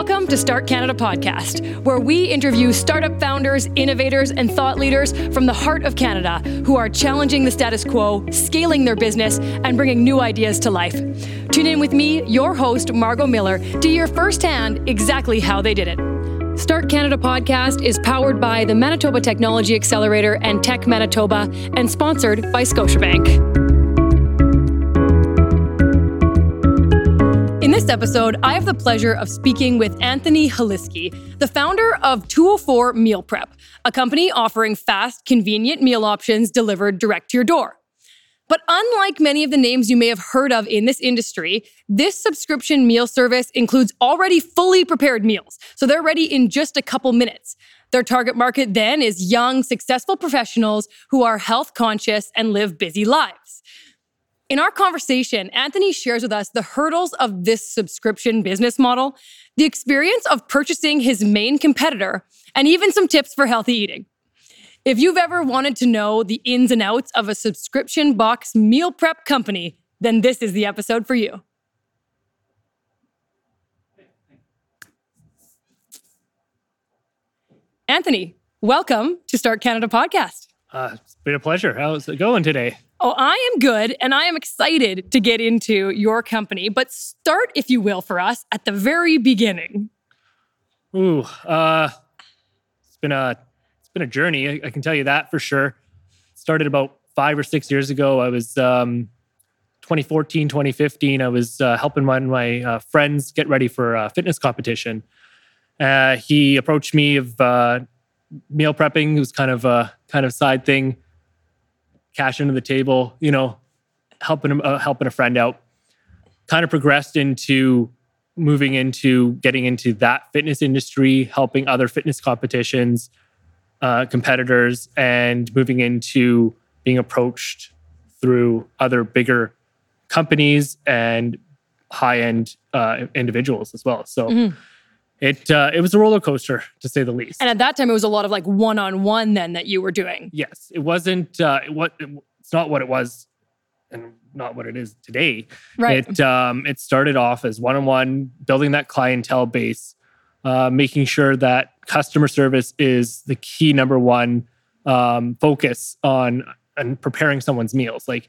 Welcome to Start Canada Podcast, where we interview startup founders, innovators, and thought leaders from the heart of Canada who are challenging the status quo, scaling their business, and bringing new ideas to life. Tune in with me, your host, Margot Miller, to hear firsthand exactly how they did it. Start Canada podcast is powered by the Manitoba Technology Accelerator and Tech Manitoba and sponsored by Scotiabank. This episode, I have the pleasure of speaking with Anthony Haliski, the founder of 204 Meal Prep, a company offering fast, convenient meal options delivered direct to your door. But unlike many of the names you may have heard of in this industry, this subscription meal service includes already fully prepared meals. So they're ready in just a couple minutes. Their target market then is young, successful professionals who are health conscious and live busy lives. In our conversation, Anthony shares with us the hurdles of this subscription business model, the experience of purchasing his main competitor, and even some tips for healthy eating. If you've ever wanted to know the ins and outs of a subscription box meal prep company, then this is the episode for you. Anthony, welcome to Start Canada podcast. Uh, it's been a pleasure. How's it going today? Oh, I am good and I am excited to get into your company, but start, if you will, for us at the very beginning. Ooh, uh, it's been a it's been a journey. I, I can tell you that for sure. Started about five or six years ago. I was um, 2014, 2015. I was uh, helping one of my uh, friends get ready for a fitness competition. Uh, he approached me of uh, meal prepping. It was kind of a kind of side thing cash into the table, you know, helping uh, helping a friend out. Kind of progressed into moving into getting into that fitness industry, helping other fitness competitions, uh, competitors, and moving into being approached through other bigger companies and high end uh, individuals as well. So. Mm-hmm it uh, it was a roller coaster to say the least. And at that time, it was a lot of like one on one then that you were doing. Yes, it wasn't uh, what it's not what it was, and not what it is today. Right. It um, it started off as one on one, building that clientele base, uh, making sure that customer service is the key number one um, focus on and preparing someone's meals. Like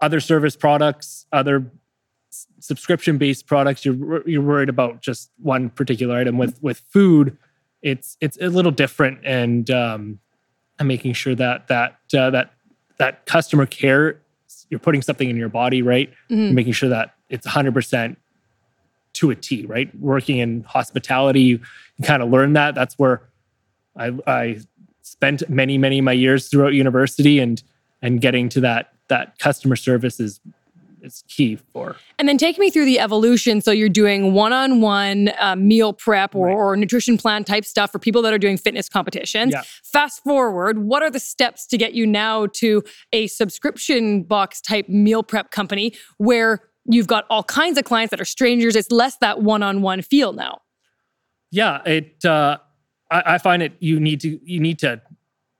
other service products, other subscription based products, you're you're worried about just one particular item. With with food, it's it's a little different, and um, I'm making sure that that uh, that that customer care, you're putting something in your body, right? Mm-hmm. Making sure that it's 100 percent to a T, right? Working in hospitality, you, you kind of learn that. That's where I, I spent many many of my years throughout university, and and getting to that that customer service is is key for. And then take me through the evolution. So you're doing one-on-one uh, meal prep or, right. or, nutrition plan type stuff for people that are doing fitness competitions. Yeah. Fast forward, what are the steps to get you now to a subscription box type meal prep company where you've got all kinds of clients that are strangers? It's less that one-on-one feel now. Yeah, it. Uh, I, I find it. You need to. You need to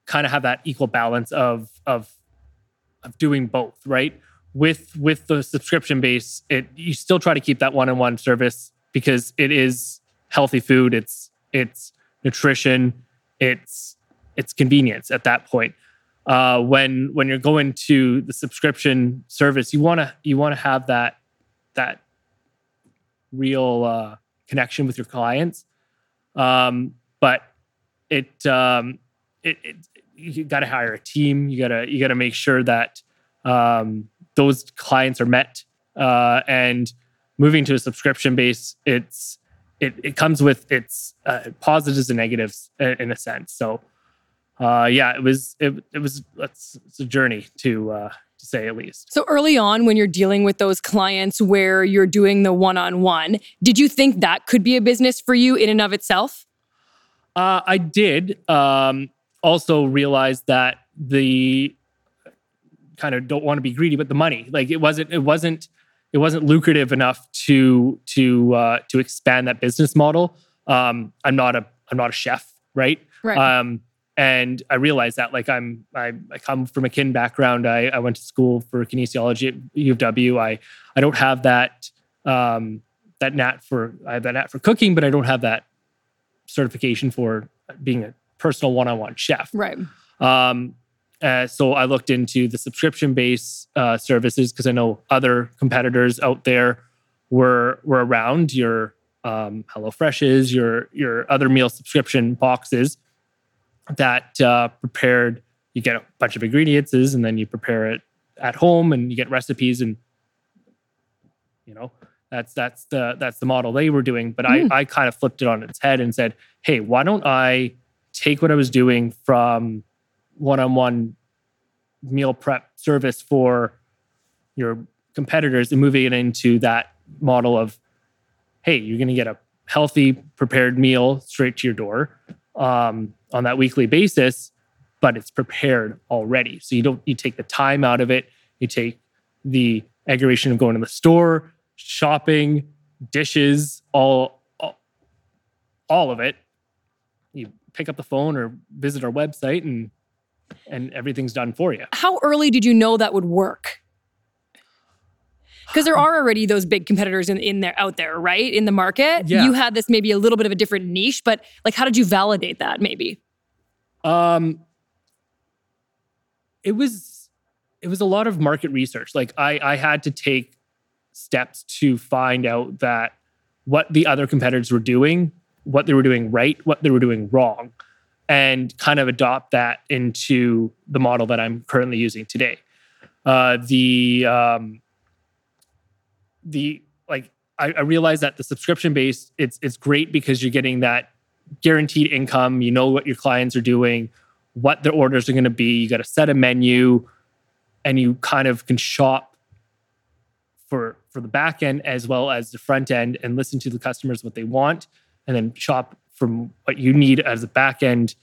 kind of have that equal balance of of of doing both, right? With with the subscription base, it you still try to keep that one-on-one service because it is healthy food, it's it's nutrition, it's it's convenience at that point. Uh, when when you're going to the subscription service, you want to you want to have that that real uh, connection with your clients. Um, but it, um, it, it you got to hire a team. You gotta you gotta make sure that um, those clients are met. Uh, and moving to a subscription base, it's it, it comes with its uh, positives and negatives in, a sense. So, uh, yeah, it was it, it was it's, it's a journey to uh, to say at least. So early on, when you're dealing with those clients where you're doing the one-on-one, did you think that could be a business for you in and of itself? Uh, I did. Um, also realized that the kind of don't want to be greedy, but the money, like it wasn't, it wasn't, it wasn't lucrative enough to to uh, to expand that business model. Um, I'm not a I'm not a chef, right? Right. Um, and I realized that like I'm I, I come from a kin background. I, I went to school for kinesiology at U of W. I I don't have that um, that nat for I have that nat for cooking, but I don't have that certification for being a personal one-on-one chef. Right. Um, uh, so I looked into the subscription-based uh, services because I know other competitors out there were were around your um, HelloFreshes, your your other meal subscription boxes that uh, prepared. You get a bunch of ingredients, and then you prepare it at home, and you get recipes, and you know that's that's the that's the model they were doing. But Mm. I I kind of flipped it on its head and said, hey, why don't I take what I was doing from one-on-one meal prep service for your competitors and moving it into that model of hey you're going to get a healthy prepared meal straight to your door um, on that weekly basis but it's prepared already. So you don't you take the time out of it. You take the aggravation of going to the store shopping dishes all all, all of it. You pick up the phone or visit our website and and everything's done for you How early did you know that would work? Because there are already those big competitors in, in there out there, right? In the market. Yeah. You had this maybe a little bit of a different niche, but like how did you validate that maybe? Um, it was it was a lot of market research. Like I I had to take steps to find out that what the other competitors were doing, what they were doing right, what they were doing wrong, and kind of adopt that into the model that I'm currently using today. Uh, the um, the like I, I realized that the subscription base it's it's great because you're getting that guaranteed income. You know what your clients are doing, what their orders are going to be. You got to set a menu, and you kind of can shop for for the back end as well as the front end, and listen to the customers what they want, and then shop from what you need as a back end,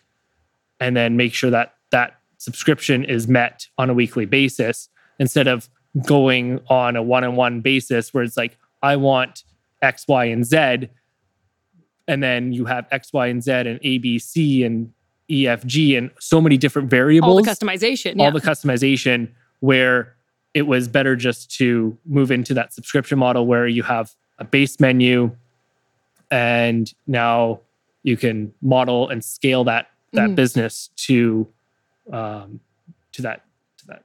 and then make sure that that subscription is met on a weekly basis instead of going on a one-on-one basis where it's like I want X, Y, and Z and then you have X, Y, and Z and A, B, C and E, F, G and so many different variables. All the customization. all yeah. the customization where it was better just to move into that subscription model where you have a base menu and now you can model and scale that that Mhm. business to um to that to that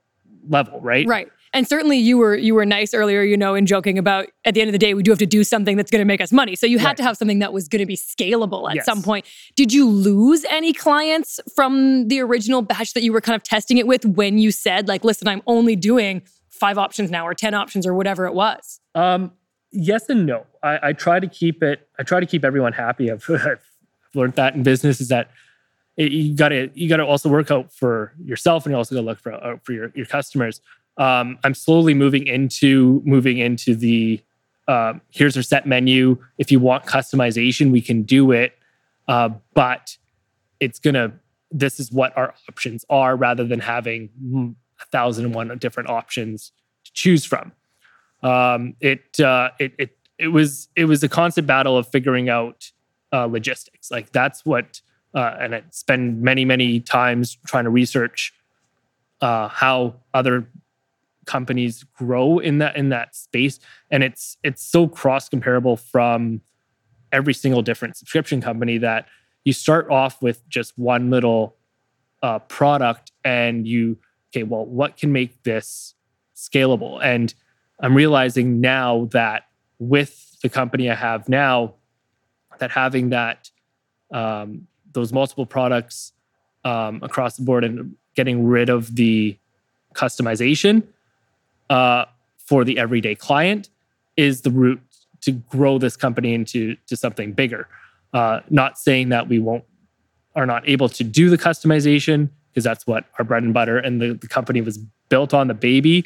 level, right? Right. And certainly you were you were nice earlier, you know, in joking about at the end of the day, we do have to do something that's going to make us money. So you had Right. to have something that was going to be scalable at Yes. some point. Did you lose any clients from the original batch that you were kind of testing it with when you said, like, listen, I'm only doing five options now or 10 options or whatever it was? Um, yes and no. I, I try to keep it. I try to keep everyone happy. I've, Learned that in business is that it, you got to you got to also work out for yourself, and you also got to look for out for your your customers. Um, I'm slowly moving into moving into the um, here's our set menu. If you want customization, we can do it, uh, but it's gonna. This is what our options are, rather than having a thousand and one different options to choose from um, it, uh, it it it was it was a constant battle of figuring out uh, logistics. Like that's what, uh, and I spend many many times trying to research uh, how other companies grow in that in that space, and it's it's so cross comparable from every single different subscription company that you start off with just one little uh, product and you okay well what can make this scalable and I'm realizing now that with the company I have now, that having that um, those multiple products um, across the board and getting rid of the customization uh, for the everyday client is the route to grow this company into to something bigger. Uh, not saying that we won't are not able to do the customization because that's what our bread and butter and the, the company was built on the baby.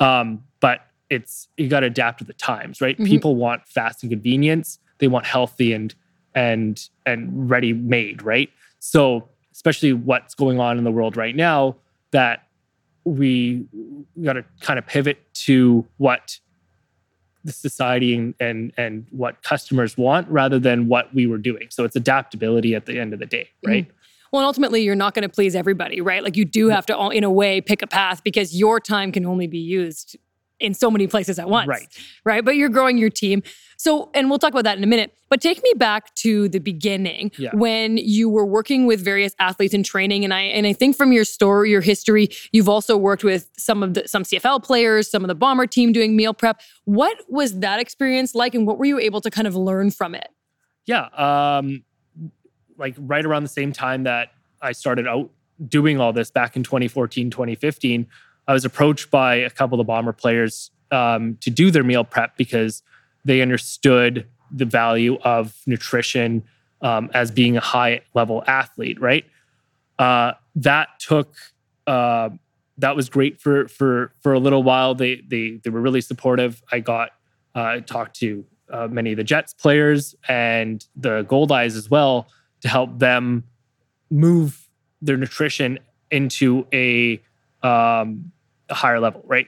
Um, but it's you got to adapt to the times, right? Mhm. People want fast and convenience. They want healthy and and and ready made, right? So especially what's going on in the world right now, that we got to kind of pivot to what the society and, and and what customers want rather than what we were doing. So it's adaptability at the end of the day, mm-hmm. right? Well, and ultimately, you're not going to please everybody, right? Like you do mm-hmm. have to, all- in a way, pick a path because your time can only be used in so many places at once. Right. Right. But you're growing your team. So, and we'll talk about that in a minute. But take me back to the beginning Yeah. when you were working with various athletes in training. And I and I think from your story, your history, you've also worked with some of the some CFL players, some of the bomber team doing meal prep. What was that experience like, and what were you able to kind of learn from it? Yeah. Um, like right around the same time that I started out doing all this back in 2014, 2015, I was approached by a couple of the bomber players um, to do their meal prep because they understood the value of nutrition um, as being a high level athlete, right? Uh, that took uh, that was great for for for a little while. They they they were really supportive. I got uh, talked to uh, many of the Jets players and the Goldeyes as well to help them move their nutrition into a, um, a higher level, right?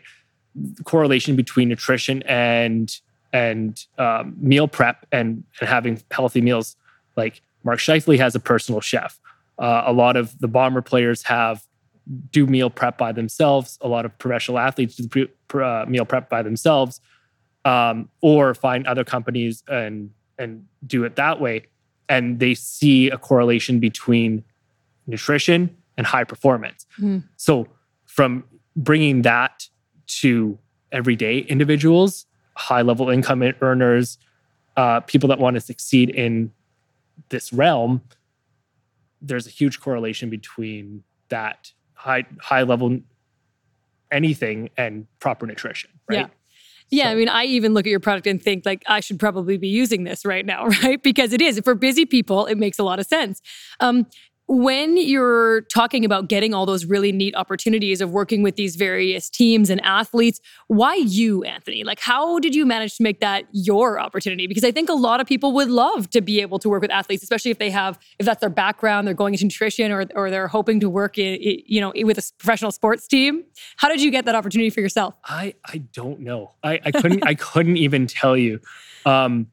The correlation between nutrition and and um, meal prep and, and having healthy meals. Like Mark Scheifele has a personal chef. Uh, a lot of the bomber players have do meal prep by themselves. A lot of professional athletes do pre- pre- uh, meal prep by themselves um, or find other companies and and do it that way and they see a correlation between nutrition and high performance Hmm. so from bringing that to everyday individuals high level income earners uh, people that want to succeed in this realm there's a huge correlation between that high high level anything and proper nutrition right Yeah. Yeah, I mean, I even look at your product and think like I should probably be using this right now, right? Because it is for busy people, it makes a lot of sense. Um, when you're talking about getting all those really neat opportunities of working with these various teams and athletes, why you, Anthony? Like, how did you manage to make that your opportunity? Because I think a lot of people would love to be able to work with athletes, especially if they have, if that's their background, they're going into nutrition, or or they're hoping to work, in, you know, with a professional sports team. How did you get that opportunity for yourself? I I don't know. I, I couldn't I couldn't even tell you. Um,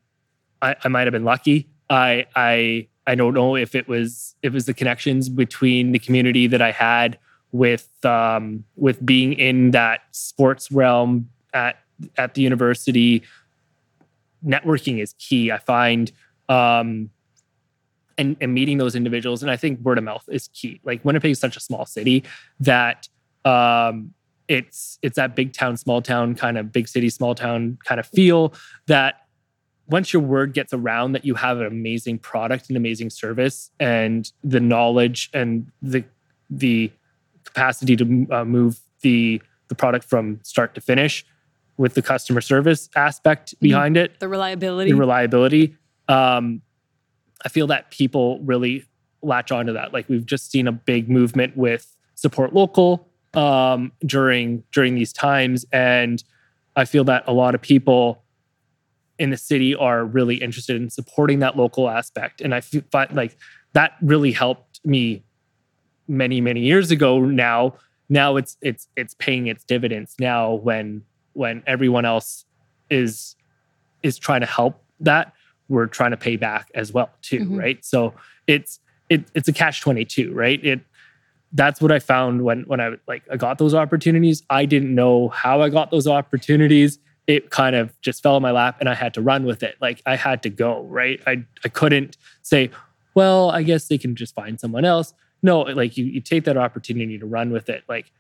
I, I might have been lucky. I I I don't know if it was it was the connections between the community that I had with um, with being in that sports realm at at the university. Networking is key. I find um, and, and meeting those individuals, and I think word of mouth is key. Like Winnipeg is such a small city that um, it's it's that big town, small town kind of big city, small town kind of feel that once your word gets around that you have an amazing product and amazing service and the knowledge and the the capacity to uh, move the the product from start to finish with the customer service aspect behind it The reliability. the reliability. Um, I feel that people really latch onto that. Like we've just seen a big movement with support local um, during during these times, and I feel that a lot of people in the city are really interested in supporting that local aspect, and I feel find like that really helped me many many years ago. Now, now it's it's it's paying its dividends now when when everyone else is is trying to help that we're trying to pay back as well too Mhm. right? So it's it, it's a catch 22 right? It that's what i found when when i like i got those opportunities. I didn't know how i got those opportunities it kind of just fell in my lap and i had to run with it. Like i had to go right? I i couldn't say well i guess they can just find someone else. No like you you take that opportunity to run with it. Like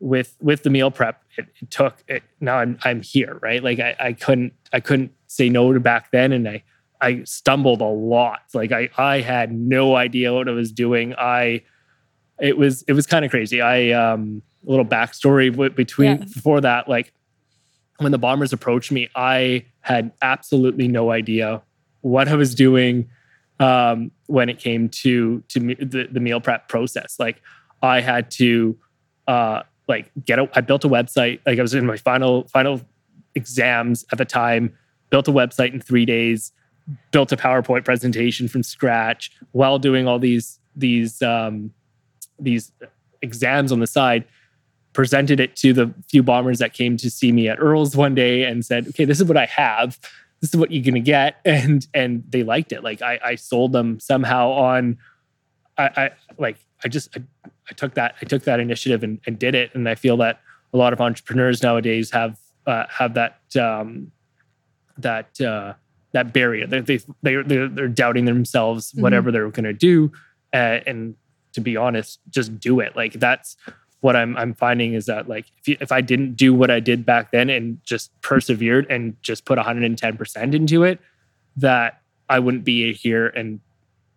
with with the meal prep it, it took it now i'm i'm here right? Like I, I couldn't i couldn't say no to back then and i i stumbled a lot. Like i i had no idea what i was doing. I it was it was kind of crazy. I um a little backstory between Yeah. before that like when the bombers approached me i had absolutely no idea what i was doing um when it came to to me, the, the meal prep process like i had to uh like get a, I built a website. Like I was in my final final exams at the time. Built a website in three days. Built a PowerPoint presentation from scratch while doing all these these um, these exams on the side. Presented it to the few bombers that came to see me at Earl's one day and said, "Okay, this is what I have. This is what you're gonna get." And and they liked it. Like I, I sold them somehow on. I, I like I just I, I took that I took that initiative and, and did it. And I feel that a lot of entrepreneurs nowadays have uh, have that um, that uh, that barrier. They they they're, they're, they're doubting themselves, whatever mm-hmm. they're going to do, uh, and to be honest, just do it. Like that's what I'm I'm finding is that like if you, if I didn't do what I did back then and just persevered and just put 110 percent into it, that I wouldn't be here and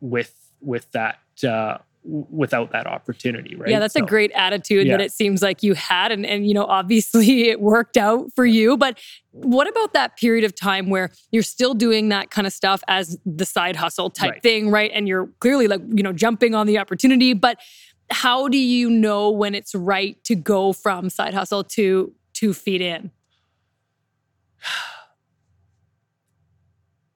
with with that uh, without that opportunity, right? Yeah, that's so, a great attitude yeah. that it seems like you had. And, and, you know, obviously it worked out for you. But what about that period of time where you're still doing that kind of stuff as the side hustle type right. thing, right? And you're clearly like, you know, jumping on the opportunity. But how do you know when it's right to go from side hustle to to feed in?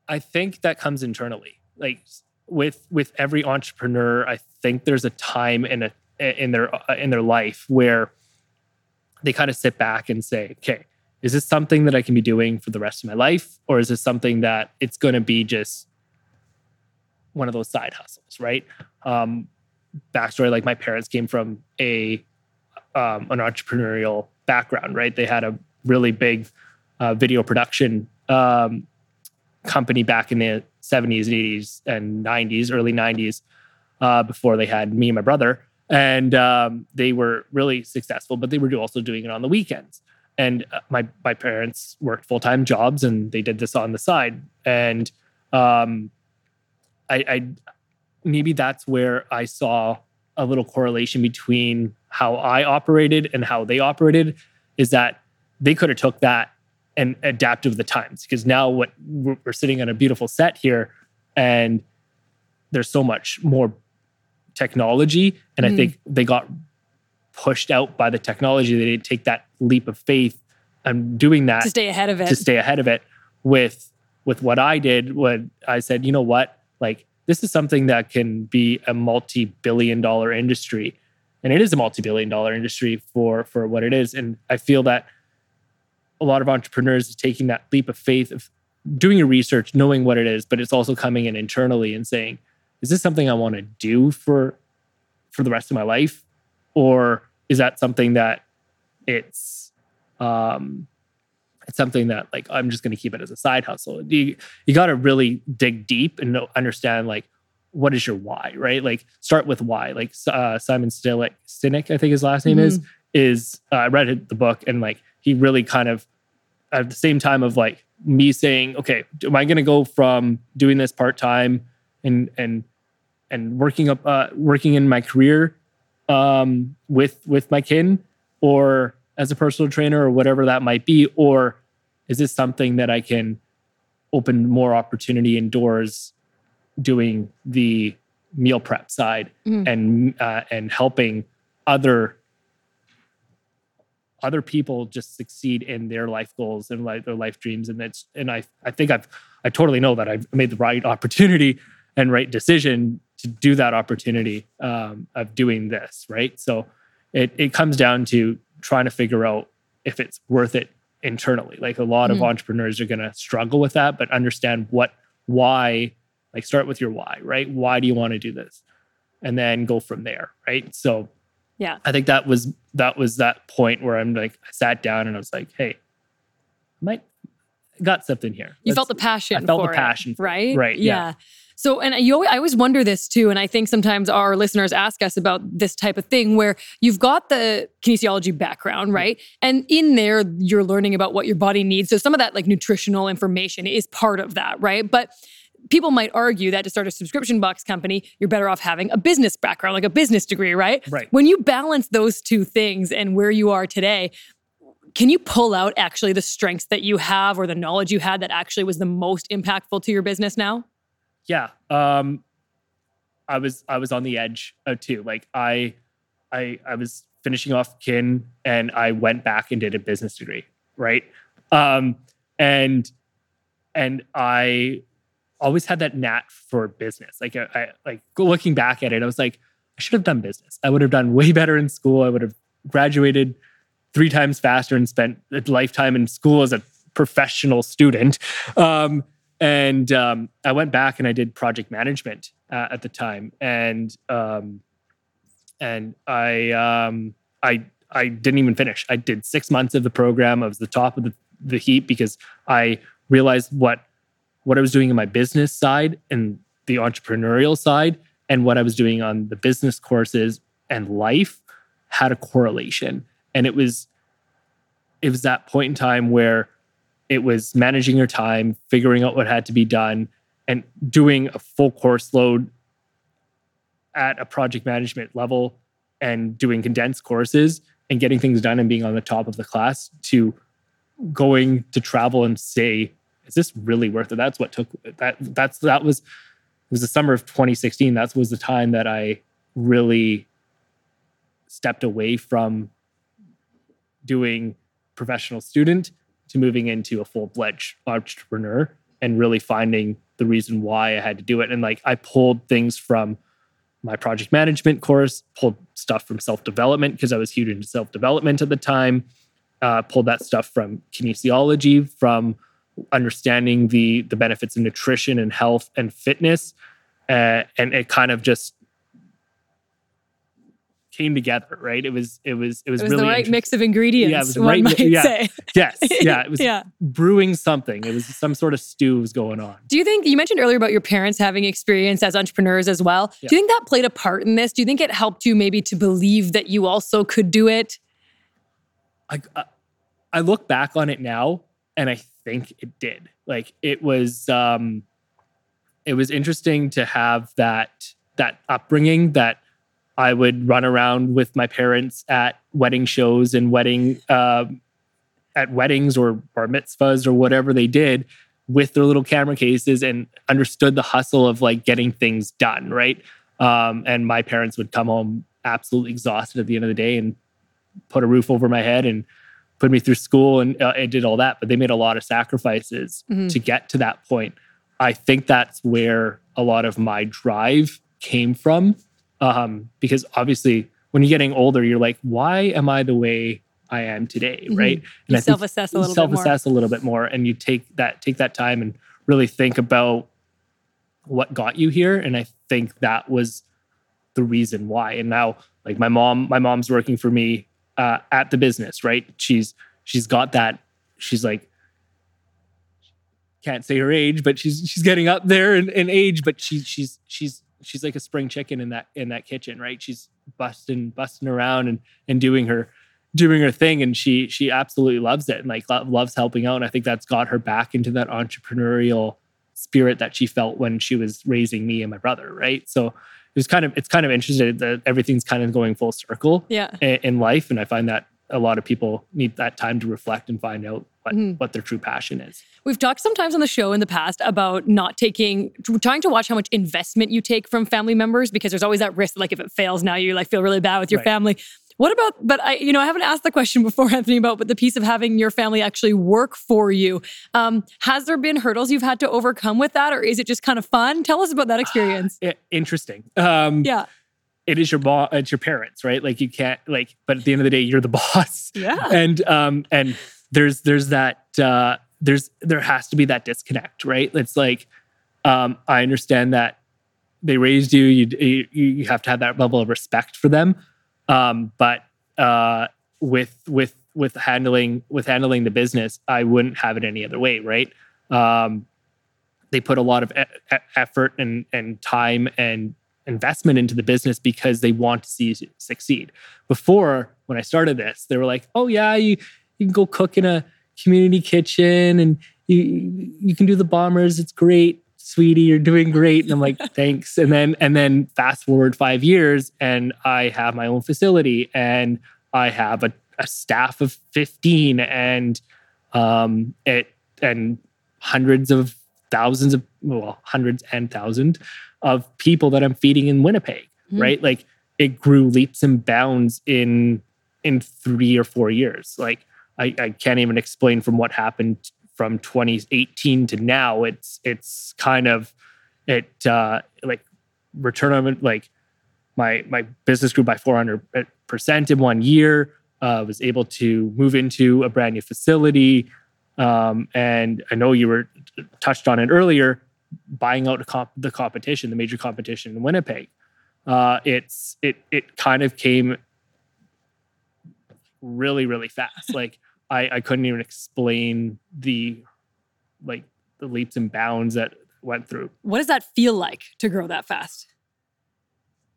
I think that comes internally. Like with with every entrepreneur, I think there's a time in a in their uh, in their life where they kind of sit back and say, "Okay, is this something that I can be doing for the rest of my life, or is this something that it's going to be just one of those side hustles?" Right? Um, backstory: like my parents came from a um, an entrepreneurial background. Right? They had a really big uh, video production um, company back in the 70s, 80s, and 90s, early 90s, uh, before they had me and my brother. And um, they were really successful, but they were also doing it on the weekends. And uh, my my parents worked full time jobs, and they did this on the side. And um, I, I maybe that's where I saw a little correlation between how I operated and how they operated. Is that they could have took that and adapted to the times because now what we're sitting on a beautiful set here and there's so much more technology and mm. i think they got pushed out by the technology they didn't take that leap of faith and doing that to stay ahead of it to stay ahead of it with with what i did when i said you know what like this is something that can be a multi-billion dollar industry and it is a multi-billion dollar industry for for what it is and i feel that a lot of entrepreneurs taking that leap of faith of doing your research, knowing what it is, but it's also coming in internally and saying, is this something I want to do for for the rest of my life? Or is that something that it's um it's something that like I'm just going to keep it as a side hustle. You you got to really dig deep and understand like what is your why, right? Like start with why. Like uh, Simon Sinek, Sinek, I think his last name mm-hmm. is, is uh, I read the book and like he really kind of at the same time of like me saying, okay, am I going to go from doing this part time and and and working up uh, working in my career um, with with my kin, or as a personal trainer, or whatever that might be, or is this something that I can open more opportunity and doors doing the meal prep side mm. and uh, and helping other other people just succeed in their life goals and like their life dreams and that's and i i think i've i totally know that i've made the right opportunity and right decision to do that opportunity um, of doing this right so it it comes down to trying to figure out if it's worth it internally like a lot mm-hmm. of entrepreneurs are going to struggle with that but understand what why like start with your why right why do you want to do this and then go from there right so yeah. I think that was that was that point where I'm like I sat down and I was like, hey, I might got something here. You Let's, felt the passion. I felt the passion, it, right? Right. Yeah. yeah. So, and you, always, I always wonder this too, and I think sometimes our listeners ask us about this type of thing where you've got the kinesiology background, right? And in there, you're learning about what your body needs. So, some of that like nutritional information is part of that, right? But people might argue that to start a subscription box company, you're better off having a business background, like a business degree, right? Right. When you balance those two things and where you are today, can you pull out actually the strengths that you have or the knowledge you had that actually was the most impactful to your business now? Yeah. Um, I was I was on the edge of too. Like I I I was finishing off kin and I went back and did a business degree, right? Um, and and I always had that knack for business. Like I, I like looking back at it, I was like, I should have done business. I would have done way better in school. I would have graduated three times faster and spent a lifetime in school as a professional student. Um, and um, I went back and I did project management uh, at the time, and um, and I um, I I didn't even finish. I did six months of the program. I was the top of the, the heap because I realized what what I was doing in my business side and the entrepreneurial side and what I was doing on the business courses and life had a correlation. And it was it was that point in time where it was managing your time, figuring out what had to be done, and doing a full course load at a project management level and doing condensed courses and getting things done and being on the top of the class to going to travel and say is this really worth it? That's what took that that's that was it was the summer of 2016 that was the time that i really stepped away from doing professional student to moving into a full-fledged entrepreneur and really finding the reason why i had to do it and like i pulled things from my project management course, pulled stuff from self development because I was huge into self development at the time. Uh, pulled that stuff from kinesiology, from understanding the the benefits of nutrition and health and fitness, uh, and it kind of just came together, right? It was it was it was, It was really the right mix of ingredients, Yeah, it was the right mi- might yeah. say. yes, yeah, it was Yeah. brewing something. It was some sort of stew was going on. Do you think you mentioned earlier about your parents having experience as entrepreneurs as well? Yeah. Do you think that played a part in this? Do you think it helped you maybe to believe that you also could do it? I, I- I look back on it now and I think it did. Like it was um it was interesting to have that that upbringing that I would run around with my parents at wedding shows and wedding um at weddings or bar mitzvahs or whatever they did with their little camera cases and understood the hustle of like getting things done, right? Um, and my parents would come home absolutely exhausted at the end of the day and put a roof over my head and put me through school and uh, I did all that. But they made a lot of sacrifices Mhm. to get to that point. I think that's where a lot of my drive came from. Um, because obviously, when you're getting older, you're like, why am I the way I am today? Mhm. Right. You I self-assess a you little bit more. self-assess a little bit more and you take that take that time and really think about what got you here and i think that was the reason why and now like my mom my mom's working for me uh, at the business right she's she's got that she's like can't say her age but she's she's getting up there in, in age but she's she's she's she's like a spring chicken in that in that kitchen right? She's busting busting around and and doing her doing her thing. And she she absolutely loves it and like lo- loves helping out. And i think that's got her back into that entrepreneurial spirit that she felt when she was raising me and my brother right? So it was kind of it's kind of interesting that everything's kind of going full circle Yeah. i- in life. And i find that a lot of people need that time to reflect and find out what, Mhm. what their true passion is We've talked sometimes on the show in the past about not taking, trying to watch how much investment you take from family members because there's always that risk. Like if it fails now, you like feel really bad with your Right. family. What about, but I, you know, I haven't asked the question before, Anthony, about but the piece of having your family actually work for you. Um, has there been hurdles you've had to overcome with that, or is it just kind of fun? Tell us about that experience. I- interesting um Yeah. it is your boss it's your parents right like you can't like but at the end of the day you're the boss Yeah. and um and there's there's that uh there's there has to be that disconnect right? It's like um i understand that they raised you you you, have to have that level of respect for them. Um but uh with with with handling with handling the business i wouldn't have it any other way right? Um they put a lot of e- effort and and time and investment into the business because they want to see you succeed. Before, when I started this, they were like, "Oh yeah, you you can go cook in a community kitchen and you you can do the bombers. It's great, sweetie. You're doing great." And I'm like, "Thanks." And then and then fast forward five years, and I have my own facility and I have a, a staff of 15 and um it and hundreds of thousands of well hundreds and thousands of people that i'm feeding in winnipeg Mhm. right like it grew leaps and bounds in in three or four years like i i can't even explain from what happened from 2018 to now it's it's kind of it uh like return on like my my business grew by 400 percent in one year uh was able to move into a brand new facility um, and I know you were touched on it earlier, buying out the, comp- the competition, the major competition in Winnipeg. Uh, it's it it kind of came really, really fast. like I, I couldn't even explain the like the leaps and bounds that went through. What does that feel like to grow that fast?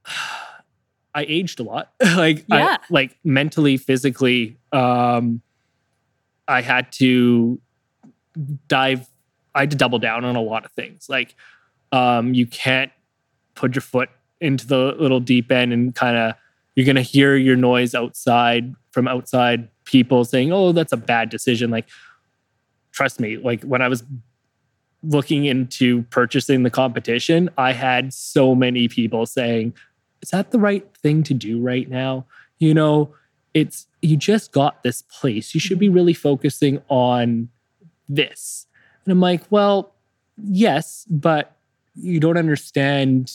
I aged a lot. like Yeah. I, like mentally, physically. Um I had to dive I had to double down on a lot of things. Like um you can't put your foot into the little deep end and kind of you're gonna hear your noise outside from outside people saying, Oh, that's a bad decision. Like trust me, like when I was looking into purchasing the competition, I had so many people saying, Is that the right thing to do right now? You know, it's you just got this place. You should be mm-hmm. really focusing on this. And I'm like, Well, yes, but you don't understand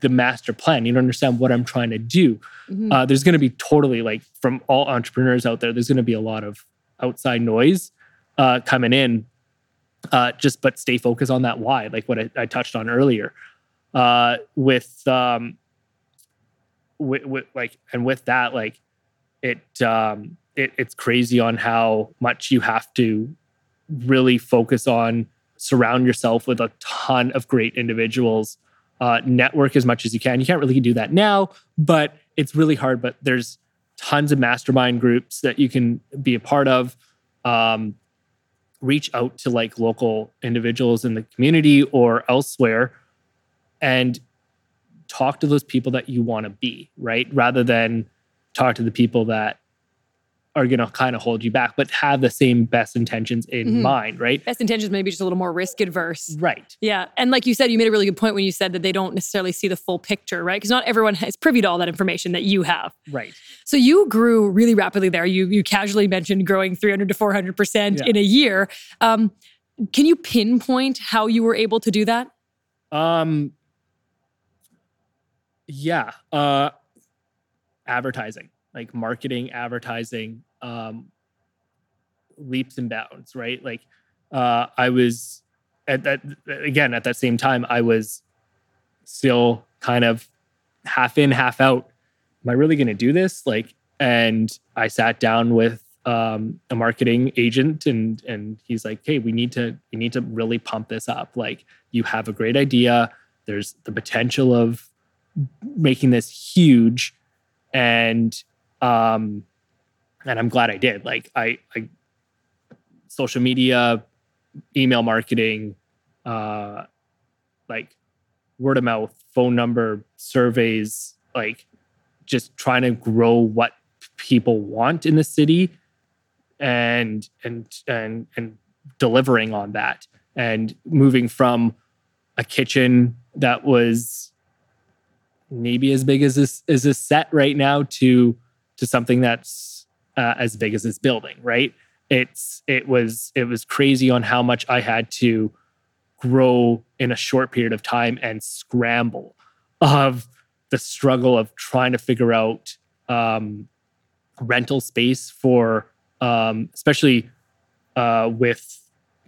the master plan. You don't understand what I'm trying to do. Mhm. Uh, there's going to be totally like from all entrepreneurs out there, there's going to be a lot of outside noise uh, coming in. Uh, just but stay focused on that why, like what I, I touched on earlier. Uh, with um, with, with like and with that, like it um, it it's crazy on how much you have to really focus on surround yourself with a ton of great individuals uh, network as much as you can. You can't really do that now, but it's really hard. But there's tons of mastermind groups that you can be a part of. Um, reach out to like local individuals in the community or elsewhere and talk to those people that you want to be, right? Rather than talk to the people that are going to kind of hold you back, but have the same best intentions in Mhm. mind, right? Best intentions, maybe just a little more risk adverse. Right. Yeah. And like you said, you made a really good point when you said that they don't necessarily see the full picture, right? Because not everyone is privy to all that information that you have. Right. So you grew really rapidly there. You you casually mentioned growing 300 to 400% Yeah. in a year. Um, can you pinpoint how you were able to do that? Um yeah, uh advertising, like marketing, advertising, um leaps and bounds, right? Like uh I was at that again at that same time I was still kind of half in, half out. Am I really going to do this? Like and I sat down with um, a marketing agent and and he's like, "Hey, we need to we need to really pump this up. Like you have a great idea. There's the potential of making this huge and um and I'm glad I did. Like I I social media, email marketing, uh like word of mouth, phone number, surveys, like just trying to grow what people want in the city and and and and delivering on that and moving from a kitchen that was maybe as big as this as a set right now to to something that's uh, as big as this building right it's it was it was crazy on how much i had to grow in a short period of time and scramble of the struggle of trying to figure out um, rental space for um, especially uh, with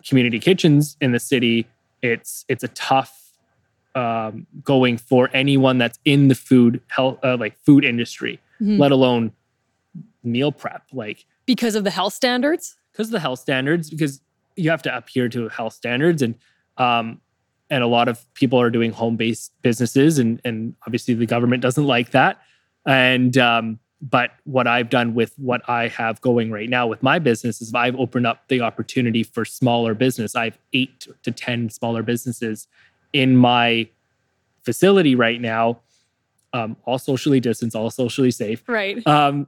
community kitchens in the city it's it's a tough um, going for anyone that's in the food health uh, like food industry Mhm. let alone meal prep like Because of the health standards? because of the health standards because you have to adhere to health standards and um and a lot of people are doing home-based businesses and and obviously the government doesn't like that and um but what I've done with what I have going right now with my business is I've opened up the opportunity for smaller business. I have eight to 10 smaller businesses in my facility right now, um, all socially distanced, all socially safe Right. um,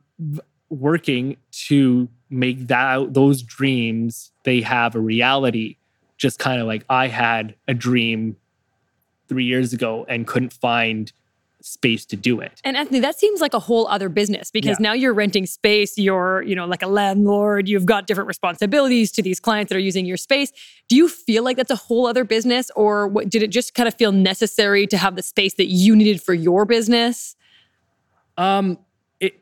working to make that those dreams they have a reality. Just kind of like I had a dream three years ago and couldn't find space to do it. And Anthony, that seems like a whole other business because Yeah. now you're renting space, you're, you know, like a landlord, you've got different responsibilities to these clients that are using your space. Do you feel like that's a whole other business or what, did it just kind of feel necessary to have the space that you needed for your business? Um, it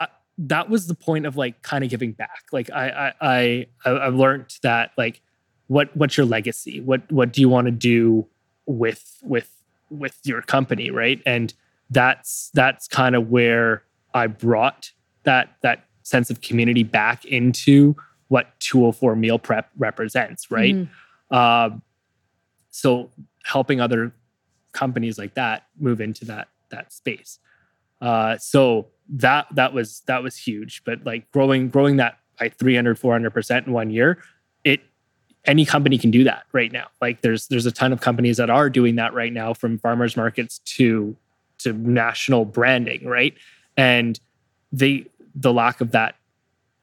uh, that was the point of like kind of giving back. Like I I I I- I've learned that like what what's your legacy? What what do you want to do with with with your company, right? And that's that's kind of where I brought that that sense of community back into what 204 meal prep represents, right? Mhm. Um, so helping other companies like that move into that that space. Uh, so that that was that was huge. But like growing growing that by 300 400 percent in one year, it any company can do that right now. Like there's there's a ton of companies that are doing that right now, from farmers markets to to national branding, right? And the the lack of that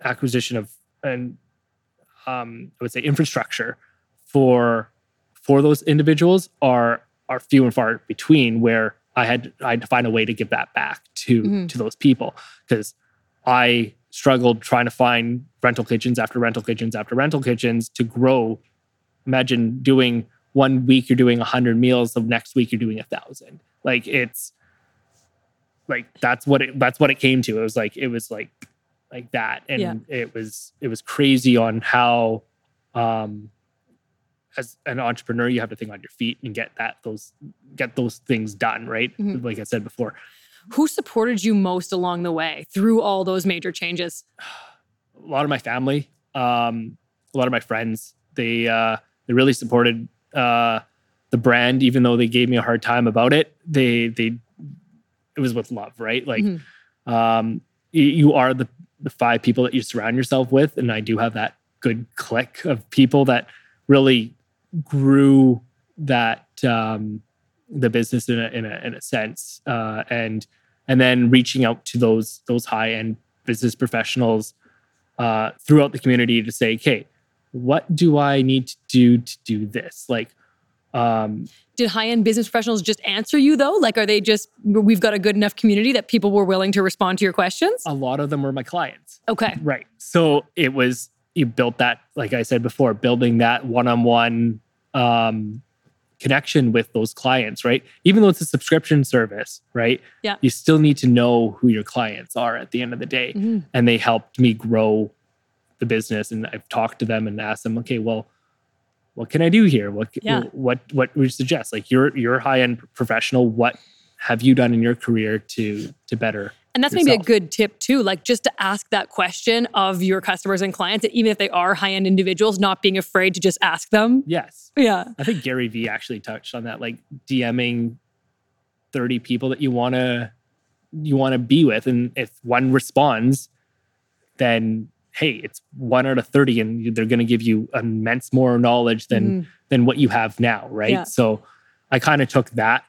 acquisition of and um, I would say infrastructure for for those individuals are are few and far between. Where I had I had to find a way to give that back to Mhm. to those people because I struggled trying to find rental kitchens after rental kitchens after rental kitchens to grow. Imagine doing one week you're doing hundred meals, the next week you're doing a thousand. Like it's like that's what it that's what it came to. It was like it was like like that, and Yeah. it was it was crazy on how um as an entrepreneur you have to think on your feet and get that those get those things done right Mhm. like i said before Who supported you most along the way through all those major changes? a lot of my family, um, a lot of my friends, they uh, they really supported uh, the brand, even though they gave me a hard time about it. They they it was with love, right? Like Mhm. um, you are the the five people that you surround yourself with, and I do have that good clique of people that really grew that um, the business in a in a, in a sense, uh, and and then reaching out to those those high end business professionals uh, throughout the community to say, okay, what do I need to do to do this? Like, um, Did high end business professionals just answer you though? Like, are they just, we've got a good enough community that people were willing to respond to your questions? a lot of them were my clients. Okay. Right. So it was you built that, like I said before, building that one-on-one um, connection with those clients, right? Even though it's a subscription service, right? Yeah. You still need to know who your clients are at the end of the day. Mhm. And they helped me grow the business. And I've talked to them and asked them, okay, well, what can I do here? What Yeah. what what would you suggest? Like you're you're a high-end professional. What have you done in your career to to better And that's maybe a good tip too, like just to ask that question of your customers and clients, even if they are high end individuals, not being afraid to just ask them. Yes. Yeah. I think Gary Vee actually touched on that, like DMing 30 people that you want to you want to be with and if one responds then hey it's one out of 30 and they're going to give you immense more knowledge than Mhm. than what you have now right Yeah. so i kind of took that